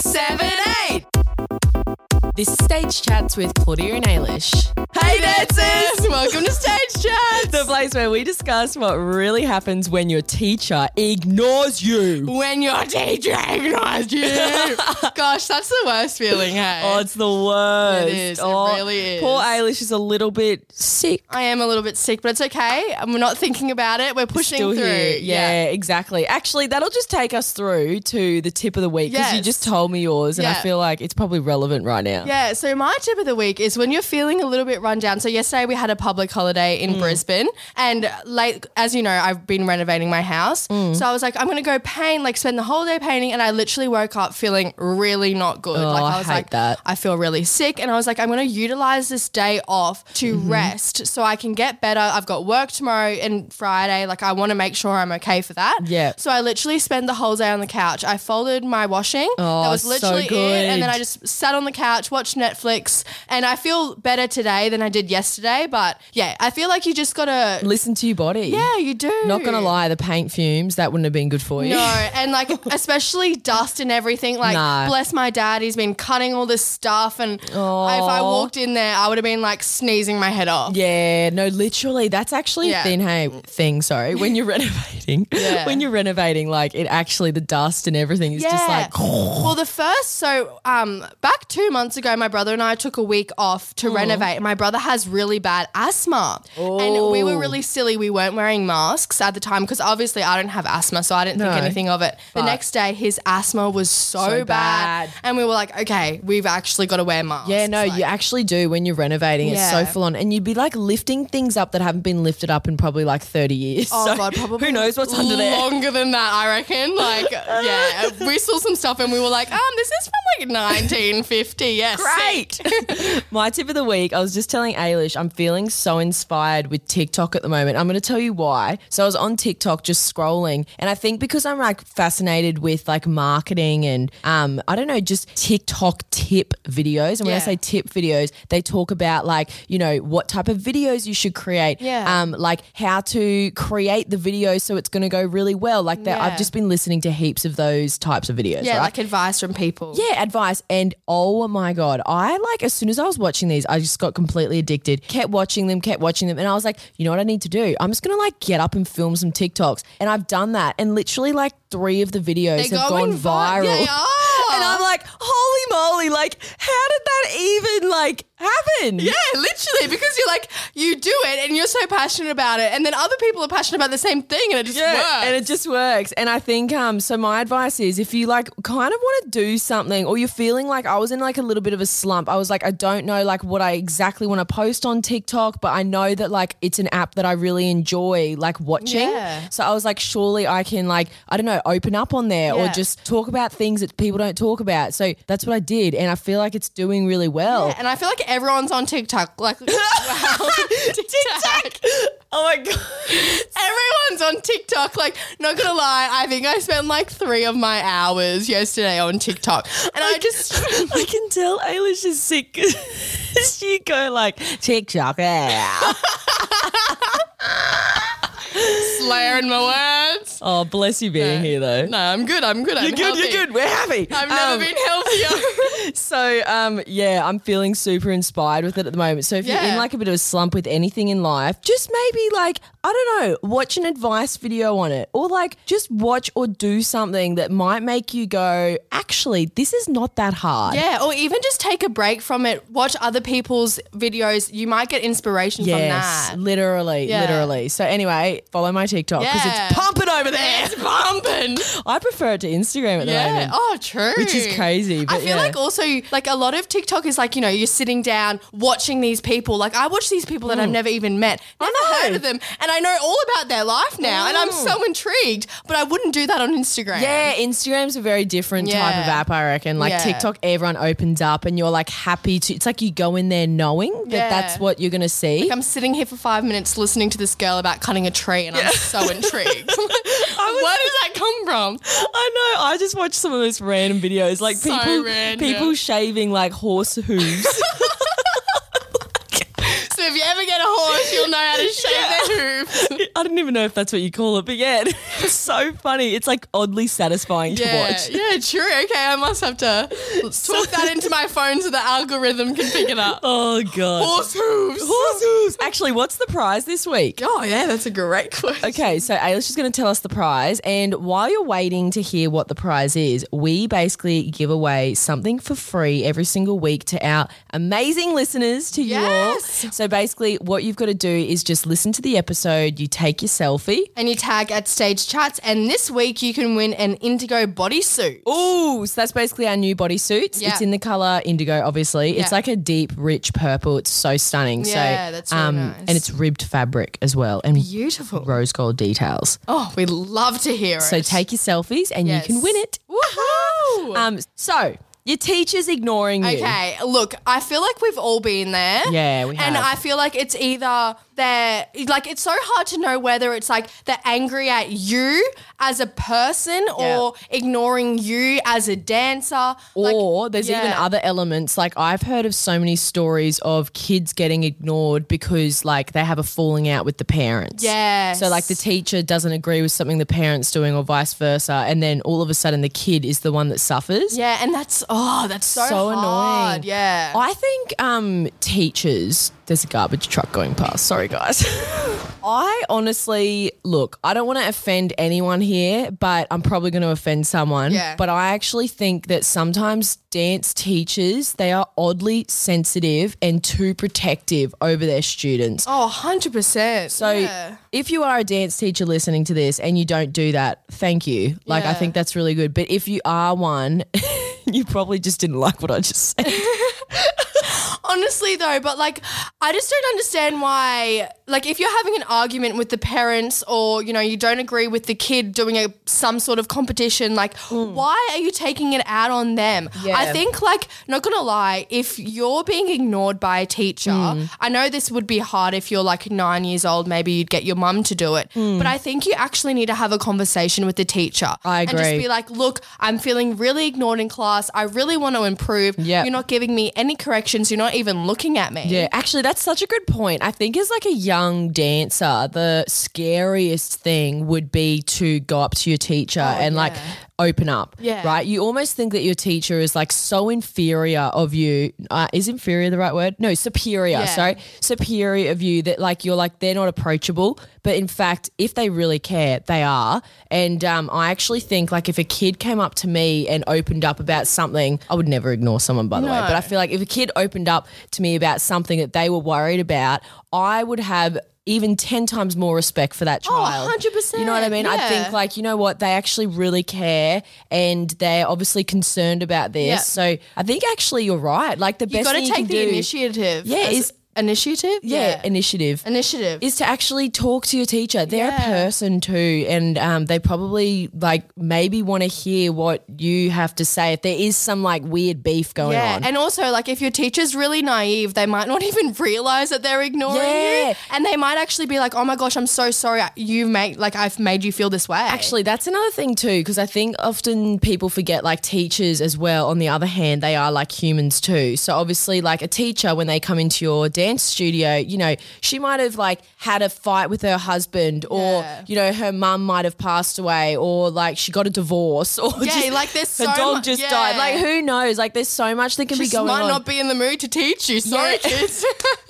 six, seven, eight. This is Stage Chats with Claudia and Ailysh. Hey dancers! Welcome to Stage Chats! The place where we discuss what really happens when your teacher ignores you. when your teacher ignores you. Gosh, that's the worst feeling, hey? Oh, it's the worst. It is. It Oh, really is. Poor Ailysh is a little bit sick. I am a little bit sick, but it's okay. And We're not thinking about it. We're pushing Still through. here. Yeah, exactly. Actually, that'll just take us through to the tip of the week because you just told me yours, and I feel like it's probably relevant right now. Yeah, so my tip of the week is when you're feeling a little bit run down. So yesterday we had a public holiday in Mm. Brisbane, and late, as you know, I've been renovating my house. Mm. So I was like, I'm gonna go paint, like spend the whole day painting, and I literally woke up feeling really not good. Oh, like I was hate like, that. I feel really sick, and I was like, I'm gonna utilize this day off to Mm-hmm. rest so I can get better. I've got work tomorrow and Friday. Like I want to make sure I'm okay for that. Yeah. So I literally spent the whole day on the couch. I folded my washing. Oh, that was so literally it, and then. I just sat on the couch, watched Netflix, and I feel better today than I did yesterday. But yeah, I feel like you just gotta. Listen to your body. Yeah, you do. Not gonna lie, the paint fumes that wouldn't have been good for you. No, and like especially dust and everything. Like, Nah. bless my dad, he's been cutting all this stuff, and if I walked in there, I would have been like sneezing my head off. Yeah, no, literally, that's actually Yeah. a thing. Hey, thing. Sorry, when you're renovating, Yeah. when you're renovating, like it actually the dust and everything is just like. well, the first so um back two months ago, my brother and I took a week off to renovate. My brother has really bad asthma, and we were Oh. really silly. We weren't wearing masks at the time because obviously I don't have asthma, so I didn't think anything of it. The next day, his asthma was so, So bad. bad. and we were like, okay, we've actually got to wear masks. Yeah, no, Like- you actually do when you're renovating. It's so full on, and you'd be like lifting things up that haven't been lifted up in probably like 30 years. Oh So god, probably who knows what's under there? Longer than that, I reckon. Like, yeah, we saw some stuff and we were like, um, this is from like 1950. Yes, Great. My tip of the week, I was just telling Ailysh, I'm feeling so inspired with TikTok at the moment. I'm going to tell you why. So I was on TikTok just scrolling, and I think because I'm like fascinated with like marketing and um, I don't know, just TikTok tip videos. And when I say tip videos, they talk about like, you know, what type of videos you should create. Yeah. Um, like how to create the video so it's going to go really well. Like that, I've just been listening to heaps of those types of videos. Yeah, right? like advice from people. Yeah, advice. And oh my God, I like, as soon as I was watching these, I just got completely addicted. Kept watching them, kept watching them. And I was like, you know what I need to do? I'm just going to like get up and film some TikToks. And I've done that. And literally, like, three of the videos They're have gone vi- viral. Yeah. And I'm like, holy moly, like, how did that even like happen? Yeah, literally, because you're like, you do it and you're so passionate about it, and then other people are passionate about the same thing, and it just Yeah, works. and it just works. And I think um so my advice is if you like kind of want to do something or you're feeling like I was in like a little bit of a slump. I was like I don't know like what I exactly want to post on TikTok, but I know that like it's an app that I really enjoy like watching. Yeah. So I was like surely I can like I don't know, open up on there or just talk about things that people don't talk about. So that's what I did and I feel like it's doing really well. Yeah, and I feel like everyone's on TikTok. Like, wow, TikTok. Oh my god. Everyone's on TikTok. Like, not gonna lie, I think I spent like three of my hours yesterday on TikTok, and I just. I can tell Ailysh is sick. she go like TikTok. Yeah. Slurring my words. Oh, bless you being here though. No, I'm good. I'm good. I'm You're good. healthy. You're good. We're happy. I've never Um, been healthier. So, um, yeah, I'm feeling super inspired with it at the moment. So, if you're in like a bit of a slump with anything in life, just maybe like I don't know, watch an advice video on it, or like just watch or do something that might make you go, actually, this is not that hard. yeah, or even just take a break from it. Watch other people's videos. You might get inspiration Yes, from that. literally, Yeah. literally. So anyway, follow my TikTok because Yeah. it's pumping over there. It's pumping. I prefer it to Instagram at the Yeah. moment. Oh, true. Which is crazy, I feel yeah. like also like a lot of TikTok is like you know you're sitting down watching these people. Like I watch these people that I've never even met, never Hmm. heard of them, and I know all about their life now, and I'm so oh. intrigued. But I wouldn't do that on Instagram. Yeah, Instagram's a very different type of app, I reckon. Like Yeah. TikTok, everyone opens up and you're like happy to. It's like you go in there knowing that Yeah. that's what you're gonna see. Like I'm sitting here for five minutes listening to this girl about cutting a tree, and I'm so intrigued. Where does that come from? I know. I just watched some of those random videos, like So people random. people shaving like horse hooves. So if you ever get a horse, you'll know how to shave I didn't even know if that's what you call it, but yeah, it's so funny. It's like oddly satisfying to watch. yeah, true. Okay, I must have to talk that into my phone so the algorithm can pick it up. Oh god. Horse hooves. Horse hooves. Actually, what's the prize this week? Oh yeah, that's a great question. Okay, so Ailysh is going to tell us the prize. And while you're waiting to hear what the prize is, we basically give away something for free every single week to our amazing listeners, to Yes. you all. So basically, what you've got to do is just listen to the episode, you take your selfie. And you tag at Stage Chats, and this week you can win an Indigo bodysuit. Ooh, so that's basically our new bodysuits. Yeah. It's in the color indigo, obviously. It's like a deep, rich purple. It's so stunning. Yeah, so, um, that's really nice. And it's ribbed fabric as well and Beautiful. rose gold details. Oh, we love to hear it. So take your selfies and Yes. you can win it. Woohoo! Um, so your teacher's ignoring you. Okay, look, I feel like we've all been there. Yeah, we have. And. I feel like it's either they're like it's so hard to know whether it's like they're angry at you as a person or ignoring you as a dancer. Like, Or there's even other elements. Like I've heard of so many stories of kids getting ignored because like they have a falling out with the parents. Yeah. So like the teacher doesn't agree with something the parent's doing or vice versa, and then all of a sudden the kid is the one that suffers. Yeah, and that's oh, that's so, So annoying. Yeah. I think um, teachers. There's a garbage truck going past. Sorry, guys. I honestly look. I don't want to offend anyone here, but I'm probably going to offend someone. Yeah. But I actually think that sometimes dance teachers they are oddly sensitive and too protective over their students. oh, 100%. So yeah. if you are a dance teacher listening to this and you don't do that, thank you. Like I think that's really good. But if you are one, you probably just didn't like what I just said. Honestly, though, but like, I just don't understand why. Like, if you're having an argument with the parents, or you know, you don't agree with the kid doing a some sort of competition, like, hmm. why are you taking it out on them? Yeah. I think, like, not gonna lie, if you're being ignored by a teacher, hmm. I know this would be hard if you're like nine years old. Maybe you'd get your mum to do it, hmm. but I think you actually need to have a conversation with the teacher. I agree. And just be like, look, I'm feeling really ignored in class. I really want to improve. Yep. You're not giving me any corrections. You're not even looking at me. Yeah, actually, that's such a good point. I think as like a young dancer, the scariest thing would be to go up to your teacher oh, and like yeah. Open up. Yeah. Right? You almost think that your teacher is like so inferior of you. Uh, is inferior the right word? No, superior. Yeah. Sorry. Superior of you that like you're like, they're not approachable. But in fact, if they really care, they are. And um, I actually think like if a kid came up to me and opened up about something, I would never ignore someone, by the way. But I feel like if a kid opened up to me about something that they were worried about, I would have even 10 times more respect for that oh, child. 100%, You know what I mean? I think like, you know what, they actually really care and they're obviously concerned about this. Yeah. So I think actually you're right. Like the best. thing You best got to take the initiative. Yeah, is- initiative. yeah, initiative initiative. is to actually talk to your teacher. They're Yeah. a person too, and um, they probably like maybe want to hear what you have to say. If there is some like weird beef going yeah, on, and also like if your teacher's really naive, they might not even realize that they're ignoring Yeah. you, and they might actually be like, "Oh my gosh, I'm so sorry. You made like I've made you feel this way." Actually, that's another thing too, because I think often people forget like teachers as well. On the other hand, they are like humans too. So obviously, like a teacher, when they come into your dance studio, you know, she might have like had a fight with her husband, or Yeah. you know, her mum might have passed away, or like she got a divorce, or Yeah, just, like, there's her so dog mu- just yeah. died. Like who knows? Like there's so much that can she be going on. She might not be in the mood to teach you. Sorry, Yeah. kids.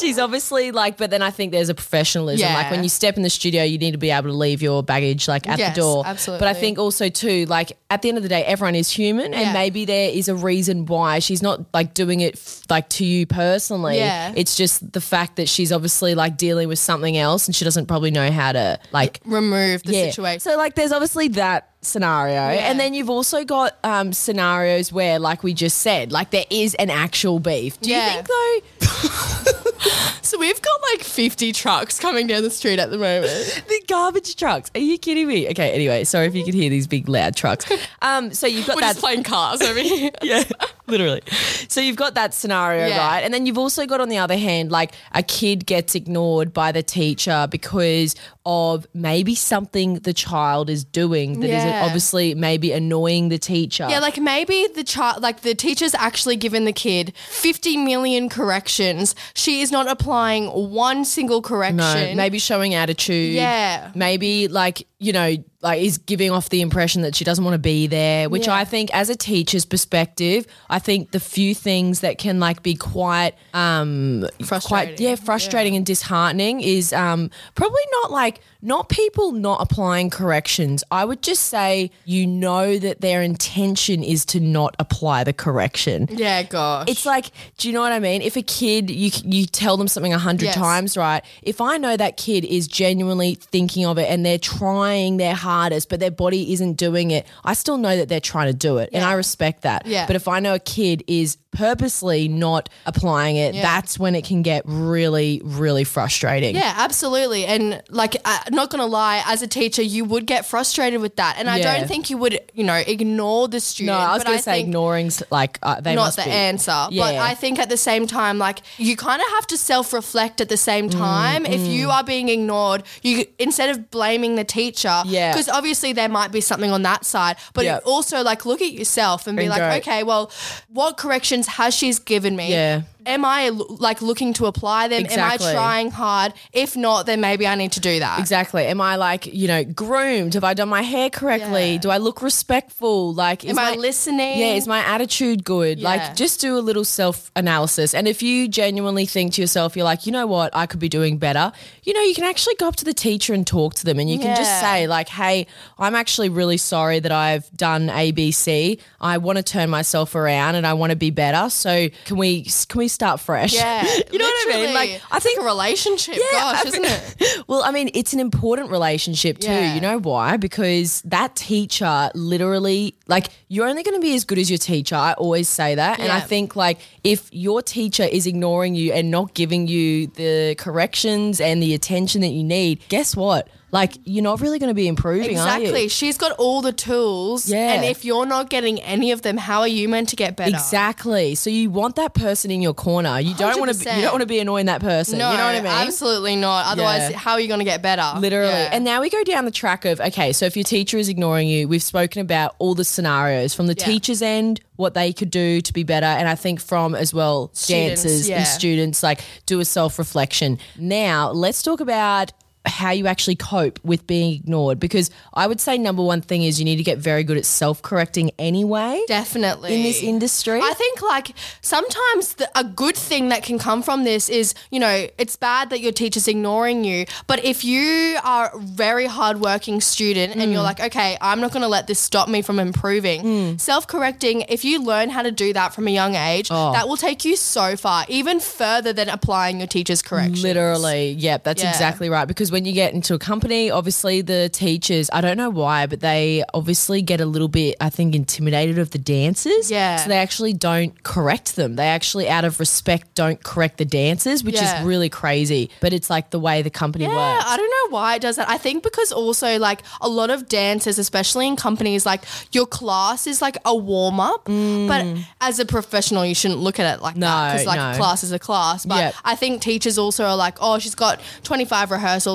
She's obviously like, but then I think there's a professionalism. Yeah. Like when you step in the studio, you need to be able to leave your baggage like at Yes, the door. absolutely. But I think also too, like at the end of the day, everyone is human, and Yeah. maybe there is a reason why she's not like doing it f- like to you personally. Yeah. It's just the fact that she's obviously like dealing with something else, and she doesn't probably know how to like Remove the yeah. situation. So like there's obviously that scenario. And then you've also got um, scenarios where, like we just said, like there is an actual beef. Do Yeah. you think though So we've got like 50 trucks coming down the street at the moment. the garbage trucks? Are you kidding me? Okay, anyway, sorry if you could hear these big loud trucks. Um, so you've got We're that just playing cars over here. yeah, literally. So you've got that scenario, Yeah. right? And then you've also got, on the other hand, like a kid gets ignored by the teacher because of maybe something the child is doing that is Yeah. obviously maybe annoying the teacher. Yeah, like maybe the child, like the teacher's actually given the kid 50 million corrections. She is not applying one single correction. No, maybe showing attitude. Yeah. Maybe like, you know, like is giving off the impression that she doesn't want to be there, which Yeah. I think as a teacher's perspective, I think the few things that can like be quite um quite Frustrating. yeah, frustrating and disheartening is um probably not like not people not applying corrections. I would just say you know that their intention is to not apply the correction. Yeah, gosh. It's like, do you know what I mean? If a kid, you you tell them something a hundred Yes. times, right? If I know that kid is genuinely thinking of it and they're trying their hardest, but their body isn't doing it, I still know that they're trying to do it, and I respect that. Yeah. But if I know a kid is purposely not applying it, Yeah. that's when it can get really, really frustrating. Yeah, absolutely. And like, uh, not gonna lie, as a teacher, you would get frustrated with that, and I Yeah. don't think you would, you know, ignore the student. No. I was going to say ignoring's like uh, they not the be. answer. But I think at the same time, like you kind of have to self-reflect at the same Mm, time. If you are being ignored, you instead of blaming the teacher, Yeah. Because obviously there might be something on that side, but Yeah. also like look at yourself and be And like, go- okay, well, what corrections has she's given me? Yeah. Am I like looking to apply them? Exactly. Am I trying hard? If not, then maybe I need to do that. Exactly. Am I like, you know, groomed? Have I done my hair correctly? Yeah. Do I look respectful? Like, is Am I my- listening? Yeah, is my attitude good? Yeah. Like, just do a little self analysis. And if you genuinely think to yourself, you're like, you know what, I could be doing better, you know, you can actually go up to the teacher and talk to them and you can just say, like, hey, I'm actually really sorry that I've done ABC. I want to turn myself around and I want to be better. So can we can we start fresh? Yeah, you know what I mean? Like, I It's think like a relationship. Yeah, Gosh, I isn't it? well, I mean, it's an important relationship too. Yeah. You know why? Because that teacher literally, like, you're only going to be as good as your teacher. I always say that. And I think, like, if your teacher is ignoring you and not giving you the corrections and the attention that you need, guess what? Like, you're not really going to be improving, are you? Exactly. She's got all the tools. Yeah. And if you're not getting any of them, how are you meant to get better? Exactly. So you want that person in your corner. You don't want to. You don't want to be annoying that person. No, you know what I mean? absolutely not. Otherwise, Yeah. how are you going to get better? Literally. Yeah. And now we go down the track of okay, so if your teacher is ignoring you, we've spoken about all the scenarios from the Yeah. teacher's end, what they could do to be better. And I think from as well Students, dancers yeah. and students, like do a self reflection. Now let's talk about how you actually cope with being ignored because I would say number one thing is you need to get very good at self correcting anyway Definitely. in this industry. I think like sometimes the, a good thing that can come from this is you know it's bad that your teacher's ignoring you, but if you are a very hardworking student and you're Mm. like, okay, I'm not going to let this stop me from improving. Self correcting, if you learn how to do that from a young age, Oh. that will take you so far, even further than applying your teacher's correction. Literally, yep, that's Yeah. exactly right. Because when you get into a company, obviously the teachers, I don't know why, but they obviously get a little bit, I think, intimidated of the dancers. Yeah. So they actually don't correct them. They actually, out of respect, don't correct the dancers, which Yeah. is really crazy. But it's like the way the company works. Yeah, works. I don't know why it does that. I think because also like a lot of dancers, especially in companies, like your class is like a warm up. But as a professional, you shouldn't look at it like that Mm. No, because like no. class is a class. But Yep. I think teachers also are like, oh, she's got twenty five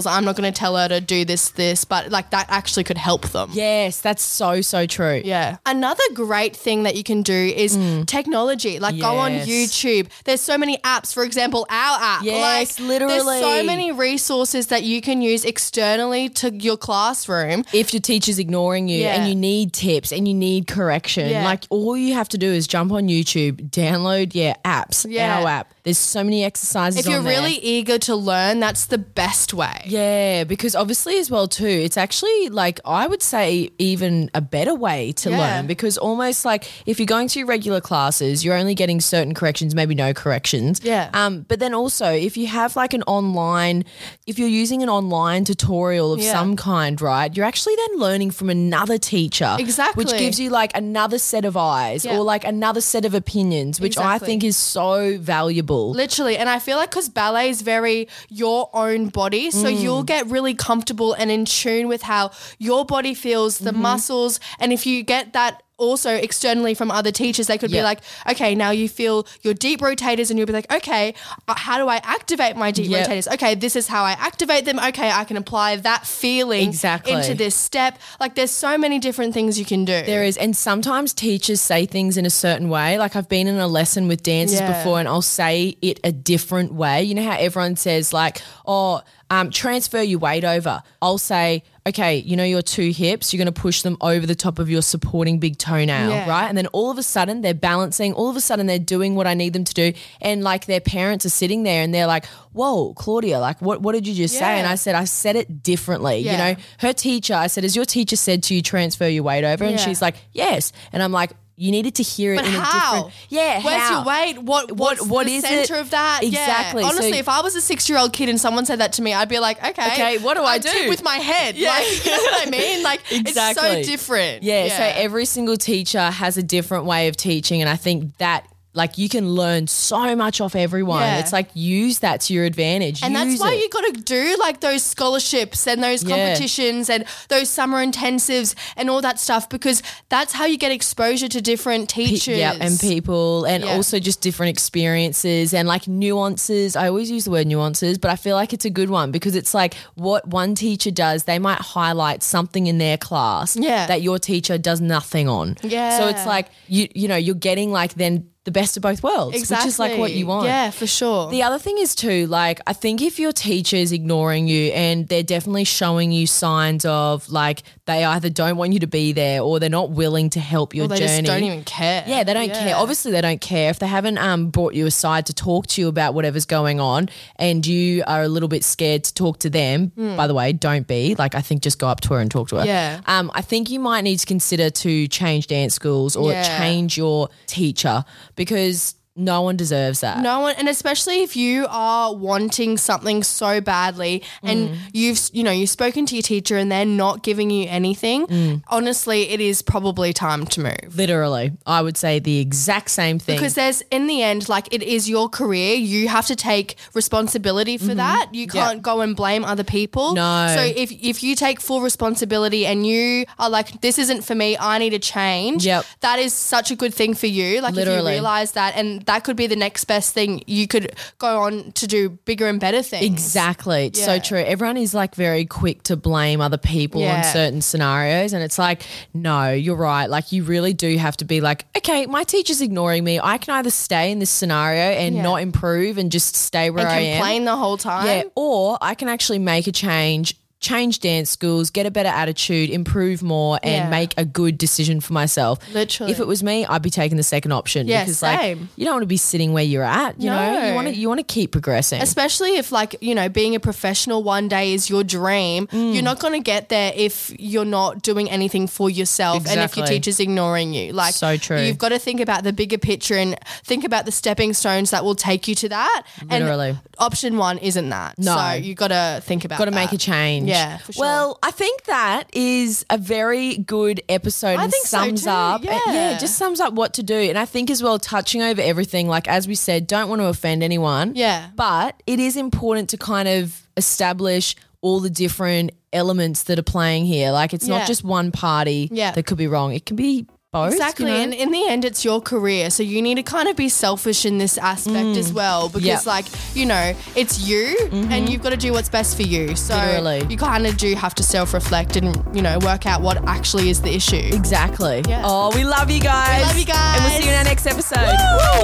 I'm not going to tell her to do this, this. But like that actually could help them. yes, that's so, so true. Yeah. Another great thing that you can do is technology. Like go on Mm. YouTube. There's so many apps. For example, our app. Yes, like, literally. There's so many resources that you can use externally to your classroom. if your teacher's ignoring you Yeah. and you need tips and you need correction, Yeah. like all you have to do is jump on YouTube, download yeah apps, Yeah. our app. There's so many exercises. If you're really eager to learn, that's the best way. Yeah, because obviously as well too, it's actually like I would say even a better way to Yeah. learn because almost like if you're going to your regular classes, you're only getting certain corrections, maybe no corrections. Yeah. Um, but then also if you have like an online, if you're using an online tutorial of Yeah. some kind, right, you're actually then learning from another teacher, Exactly. which gives you like another set of eyes Yeah. or like another set of opinions, which I think is so valuable. Literally. And I feel like because ballet is very your own body, so Mm. you'll get really comfortable and in tune with how your body feels, the Mm-hmm. muscles. And if you get that also externally from other teachers. They could be like, okay, now you feel your deep rotators, and you'll be like, okay, uh, how do I activate my deep Yep. rotators? Okay, this is how I activate them. Okay, I can apply that feeling Exactly. into this step. Like, there's so many different things you can do. There is, and sometimes teachers say things in a certain way. Like I've been in a lesson with dancers Yeah. before, and I'll say it a different way. You know how everyone says like, "Oh, um, transfer your weight over." I'll say, "Okay, you know your two hips. You're going to push them over the top of your supporting big toenail, Yeah. right?" And then all of a sudden they're balancing. All of a sudden they're doing what I need them to do, and like their parents are sitting there and they're like, "Whoa, Claudia, like what? What did you just say?" And I said, "I said it differently." You know, her teacher, I said, Has your teacher said to you transfer your weight over? And Yeah. she's like, Yes. And I'm like, You needed to hear it But in a how? different Yeah, Where's how? your weight? What what's what the is center it? of that? Exactly. Yeah. So- Honestly, if I was a six year old kid and someone said that to me, I'd be like, okay, Okay, what do I I'm do? with my head. Yeah. Like, you know what I mean? Like, it's Exactly. so different. Yeah, so every single teacher has a different way of teaching. And I think that like you can learn so much off everyone. Yeah. It's like use that to your advantage. And Use that's why it. you got to do like those scholarships and those Yeah. competitions and those summer intensives and all that stuff because that's how you get exposure to different Pe- teachers. Yeah, and people, and Yeah. also just different experiences and like nuances. I always use the word nuances, but I feel like it's a good one because it's like what one teacher does, they might highlight something in their class Yeah. that your teacher does nothing on. Yeah. So it's like you you know, you're getting like then the best of both worlds, exactly. which is like what you want. Yeah, for sure. The other thing is too, like I think if your teacher is ignoring you and they're definitely showing you signs of like they either don't want you to be there or they're not willing to help your or they journey. just don't even care. Yeah, they don't care. Obviously, they don't care if they haven't um, brought you aside to talk to you about whatever's going on, and you are a little bit scared to talk to them. By the way, don't be like. I think just go up to her and talk to her. Yeah. Um, I think you might need to consider to change dance schools or Yeah. change your teacher because no one deserves that. No one, and especially if you are wanting something so badly, and Mm. you've you know you've spoken to your teacher and they're not giving you anything. Mm. Honestly, it is probably time to move. Literally, I would say the exact same thing. Because there's in the end, like it is your career. You have to take responsibility for that. You can't go and blame other people. Mm-hmm. No. So if if you take full responsibility and you are like, this isn't for me, I need to change. Yep. That is such a good thing for you. Like if Literally. you realize that, and that could be the next best thing. You could go on to do bigger and better things. Exactly. It's so true. Everyone is like very quick to blame other people on certain scenarios. And it's like, no, you're right. Like, you really do have to be like, okay, my teacher's ignoring me. I can either stay in this scenario and Yeah. not improve and just stay where And I am. complain the whole time. Yeah. Or I can actually make a change. Change dance schools, get a better attitude, improve more, and Yeah. make a good decision for myself. Literally. if it was me, I'd be taking the second option Yeah, because, same. like, you don't want to be sitting where you're at. You know, you want to you want to keep progressing. Especially if, like, you know, being a professional one day is your dream, Mm. you're not going to get there if you're not doing anything for yourself and if your teacher's ignoring you. Like, So true. You've got to think about the bigger picture and think about the stepping stones that will take you to that. Literally. And option one isn't that. No. So you got to think about Got to make a change. Yeah, for sure. Well, I think that is a very good episode I and think so sums too, up. Eh, yeah. yeah, it just sums up what to do. And I think as well, touching over everything, like as we said, don't want to offend anyone. Yeah. But it is important to kind of establish all the different elements that are playing here. Like it's Yeah. not just one party Yeah. that could be wrong. It can be both. Exactly. you know? And in the end, it's your career. So you need to kind of be selfish in this aspect as well because, Mm. Yep. Mm-hmm. like, you know, it's you and you've got to do what's best for you. So Literally. you kind of do have to self reflect and, you know, work out what actually is the issue. Exactly. Yeah. Oh, we love you guys. We love you guys. And we'll see you in our next episode.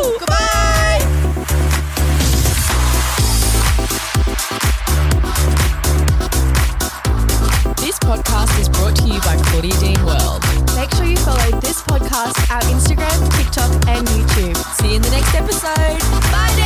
Woo! Goodbye. This podcast is brought to you by Claudia Dean World. Our Instagram, TikTok, and YouTube. See you in the next episode. Bye.